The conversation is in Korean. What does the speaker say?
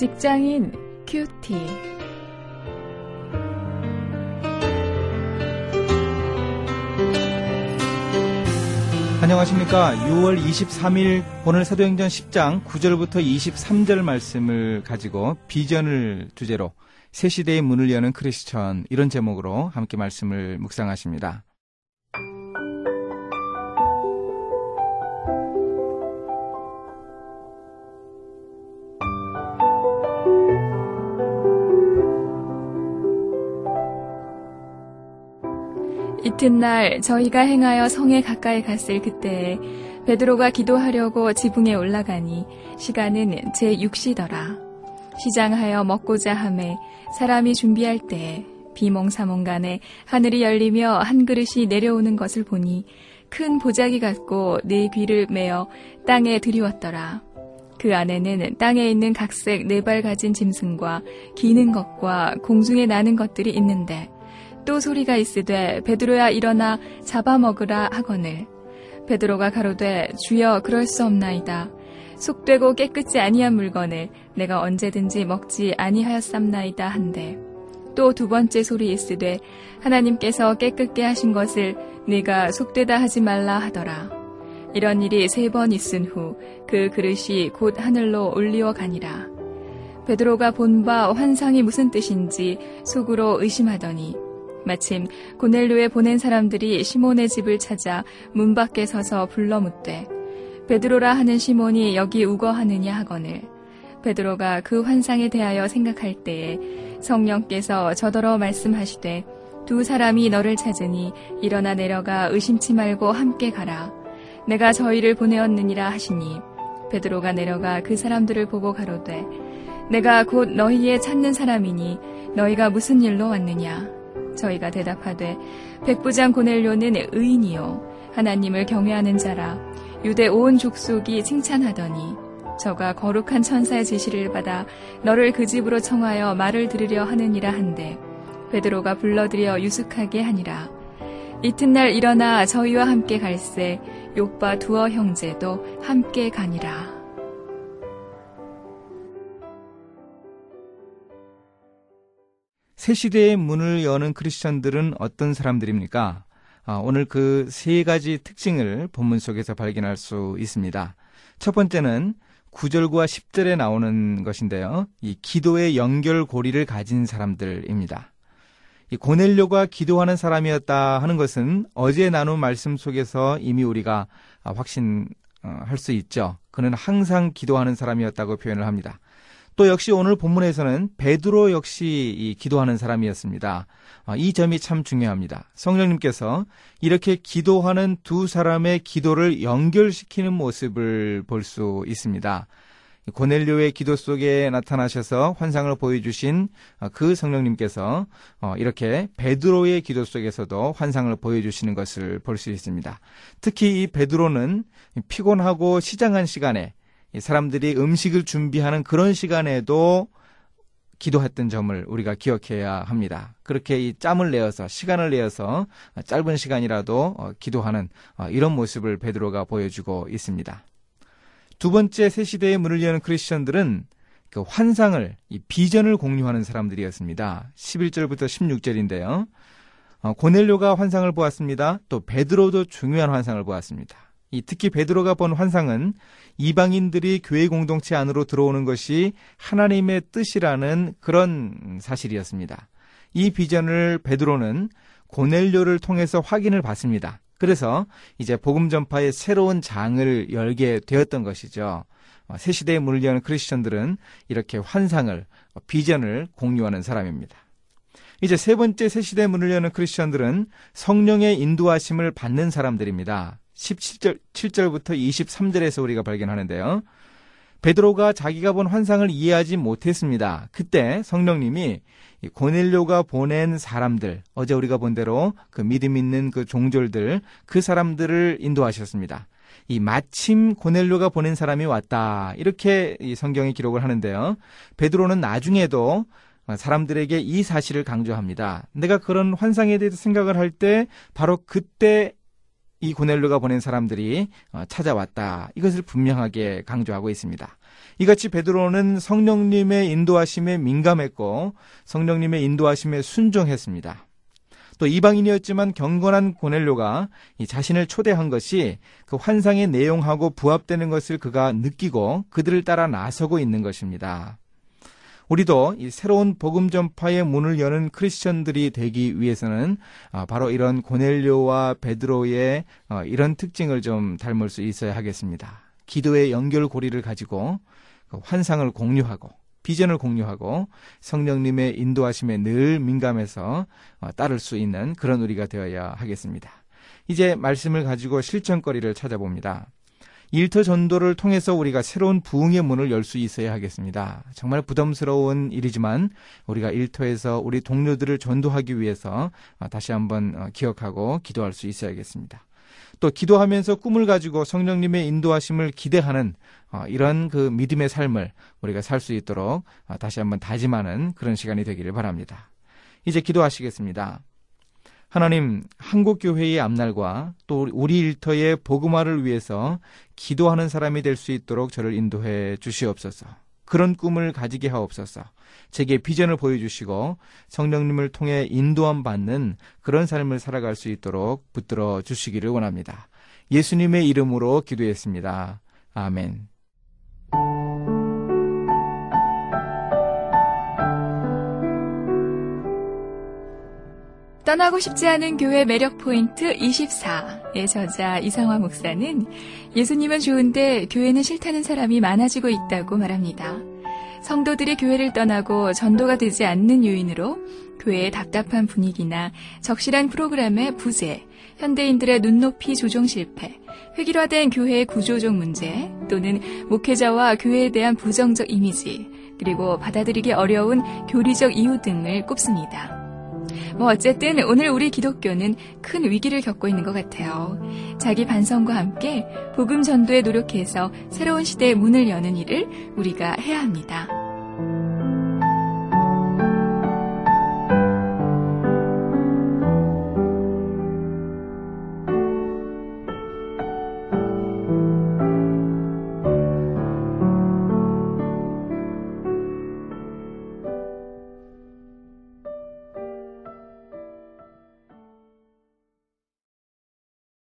직장인 큐티. 안녕하십니까. 6월 23일 오늘 사도행전 10장 9절부터 23절 말씀을 가지고 비전을 주제로 새 시대의 문을 여는 크리스천 이런 제목으로 함께 말씀을 묵상하십니다. 이튿날 저희가 행하여 성에 가까이 갔을 그때에 베드로가 기도하려고 지붕에 올라가니 시간은 제6시더라. 시장하여 먹고자 함에 사람이 준비할 때에 비몽사몽간에 하늘이 열리며 한 그릇이 내려오는 것을 보니 큰 보자기 같고 네 귀를 메어 땅에 들이웠더라. 그 안에는 땅에 있는 각색 네 발 가진 짐승과 기는 것과 공중에 나는 것들이 있는데 또 소리가 있으되 베드로야 일어나 잡아먹으라 하거늘. 베드로가 가로되 주여 그럴 수 없나이다. 속되고 깨끗지 아니한 물건을 내가 언제든지 먹지 아니하였삼나이다 한데. 또 두 번째 소리 있으되 하나님께서 깨끗게 하신 것을 네가 속되다 하지 말라 하더라. 이런 일이 세 번 있은 후 그 그릇이 곧 하늘로 올리어 가니라. 베드로가 본 바 환상이 무슨 뜻인지 속으로 의심하더니 마침 고넬료에 보낸 사람들이 시몬의 집을 찾아 문 밖에 서서 불러 묻되 베드로라 하는 시몬이 여기 우거하느냐 하거늘. 베드로가 그 환상에 대하여 생각할 때에 성령께서 저더러 말씀하시되 두 사람이 너를 찾으니 일어나 내려가 의심치 말고 함께 가라. 내가 저희를 보내었느니라 하시니. 베드로가 내려가 그 사람들을 보고 가로되 내가 곧 너희의 찾는 사람이니 너희가 무슨 일로 왔느냐 저희가 대답하되 백부장 고넬료는 의인이요. 하나님을 경외하는 자라. 유대 온 족속이 칭찬하더니 저가 거룩한 천사의 지시를 받아 너를 그 집으로 청하여 말을 들으려 하느니라 한데 베드로가 불러들여 유숙하게 하니라. 이튿날 일어나 저희와 함께 갈새 욕바 두어 형제도 함께 가니라. 새 시대의 문을 여는 크리스천들은 어떤 사람들입니까? 아, 오늘 그 세 가지 특징을 본문 속에서 발견할 수 있습니다. 첫 번째는 9절과 10절에 나오는 것인데요. 이 기도의 연결고리를 가진 사람들입니다. 이 고넬료가 기도하는 사람이었다 하는 것은 어제 나눈 말씀 속에서 이미 우리가 확신할 수 있죠. 그는 항상 기도하는 사람이었다고 표현을 합니다. 또 역시 오늘 본문에서는 베드로 역시 기도하는 사람이었습니다. 이 점이 참 중요합니다. 성령님께서 이렇게 기도하는 두 사람의 기도를 연결시키는 모습을 볼 수 있습니다. 고넬료의 기도 속에 나타나셔서 환상을 보여주신 그 성령님께서 이렇게 베드로의 기도 속에서도 환상을 보여주시는 것을 볼 수 있습니다. 특히 이 베드로는 피곤하고 시장한 시간에 사람들이 음식을 준비하는 그런 시간에도 기도했던 점을 우리가 기억해야 합니다. 그렇게 이 짬을 내어서 시간을 내어서 짧은 시간이라도 기도하는 이런 모습을 베드로가 보여주고 있습니다. 두 번째 새 시대의 문을 여는 크리스천들은 그 환상을, 이 비전을 공유하는 사람들이었습니다. 11절부터 16절인데요. 어, 고넬료가 환상을 보았습니다. 또 베드로도 중요한 환상을 보았습니다. 이 특히 베드로가 본 환상은 이방인들이 교회 공동체 안으로 들어오는 것이 하나님의 뜻이라는 그런 사실이었습니다. 이 비전을 베드로는 고넬료를 통해서 확인을 받습니다. 그래서 이제 복음 전파의 새로운 장을 열게 되었던 것이죠. 어, 새 시대의 문을 여는 크리스천들은 이렇게 환상을 비전을 공유하는 사람입니다. 이제 세 번째 새 시대의 문을 여는 크리스천들은 성령의 인도하심을 받는 사람들입니다. 17절 7절부터 23절에서 우리가 발견하는데요. 베드로가 자기가 본 환상을 이해하지 못했습니다. 그때 성령님이 고넬료가 보낸 사람들, 어제 우리가 본 대로 그 믿음 있는 그 종졸들, 그 사람들을 인도하셨습니다. 이 마침 고넬료가 보낸 사람이 왔다. 이렇게 이 성경이 기록을 하는데요. 베드로는 나중에도 사람들에게 이 사실을 강조합니다. 내가 그런 환상에 대해서 생각을 할 때 바로 그때 이 고넬료가 보낸 사람들이 어, 찾아왔다. 이것을 분명하게 강조하고 있습니다. 이같이 베드로는 성령님의 인도하심에 민감했고 성령님의 인도하심에 순종했습니다. 또 이방인이었지만 경건한 고넬료가 자신을 초대한 것이 그 환상의 내용하고 부합되는 것을 그가 느끼고 그들을 따라 나서고 있는 것입니다. 우리도 이 새로운 복음 전파의 문을 여는 크리스천들이 되기 위해서는 아, 바로 이런 고넬료와 베드로의 어, 이런 특징을 좀 닮을 수 있어야 하겠습니다. 기도의 연결고리를 가지고 그 환상을 공유하고 비전을 공유하고 성령님의 인도하심에 늘 민감해서 어, 따를 수 있는 그런 우리가 되어야 하겠습니다. 이제 말씀을 가지고 실천거리를 찾아봅니다. 일터 전도를 통해서 우리가 새로운 부흥의 문을 열 수 있어야 하겠습니다. 정말 부담스러운 일이지만 우리가 일터에서 우리 동료들을 전도하기 위해서 어, 다시 한번 어, 기억하고 기도할 수 있어야겠습니다. 또 기도하면서 꿈을 가지고 성령님의 인도하심을 기대하는 어, 이런 그 믿음의 삶을 우리가 살 수 있도록 다시 한번 다짐하는 그런 시간이 되기를 바랍니다. 이제 기도하시겠습니다. 하나님 한국교회의 앞날과 또 우리 일터의 복음화를 위해서 기도하는 사람이 될 수 있도록 저를 인도해 주시옵소서. 그런 꿈을 가지게 하옵소서. 제게 비전을 보여주시고 성령님을 통해 인도함 받는 그런 삶을 살아갈 수 있도록 붙들어 주시기를 원합니다. 예수님의 이름으로 기도했습니다. 아멘. 떠나고 싶지 않은 교회 매력 포인트 24의 저자 이상화 목사는 예수님은 좋은데 교회는 싫다는 사람이 많아지고 있다고 말합니다. 성도들이 교회를 떠나고 전도가 되지 않는 요인으로 교회의 답답한 분위기나 적실한 프로그램의 부재, 현대인들의 눈높이 조정 실패, 획일화된 교회의 구조적 문제, 또는 목회자와 교회에 대한 부정적 이미지, 그리고 받아들이기 어려운 교리적 이유 등을 꼽습니다. 뭐 어쨌든 오늘 우리 기독교는 큰 위기를 겪고 있는 것 같아요. 자기 반성과 함께 복음 전도에 노력해서 새로운 시대의 문을 여는 일을 우리가 해야 합니다.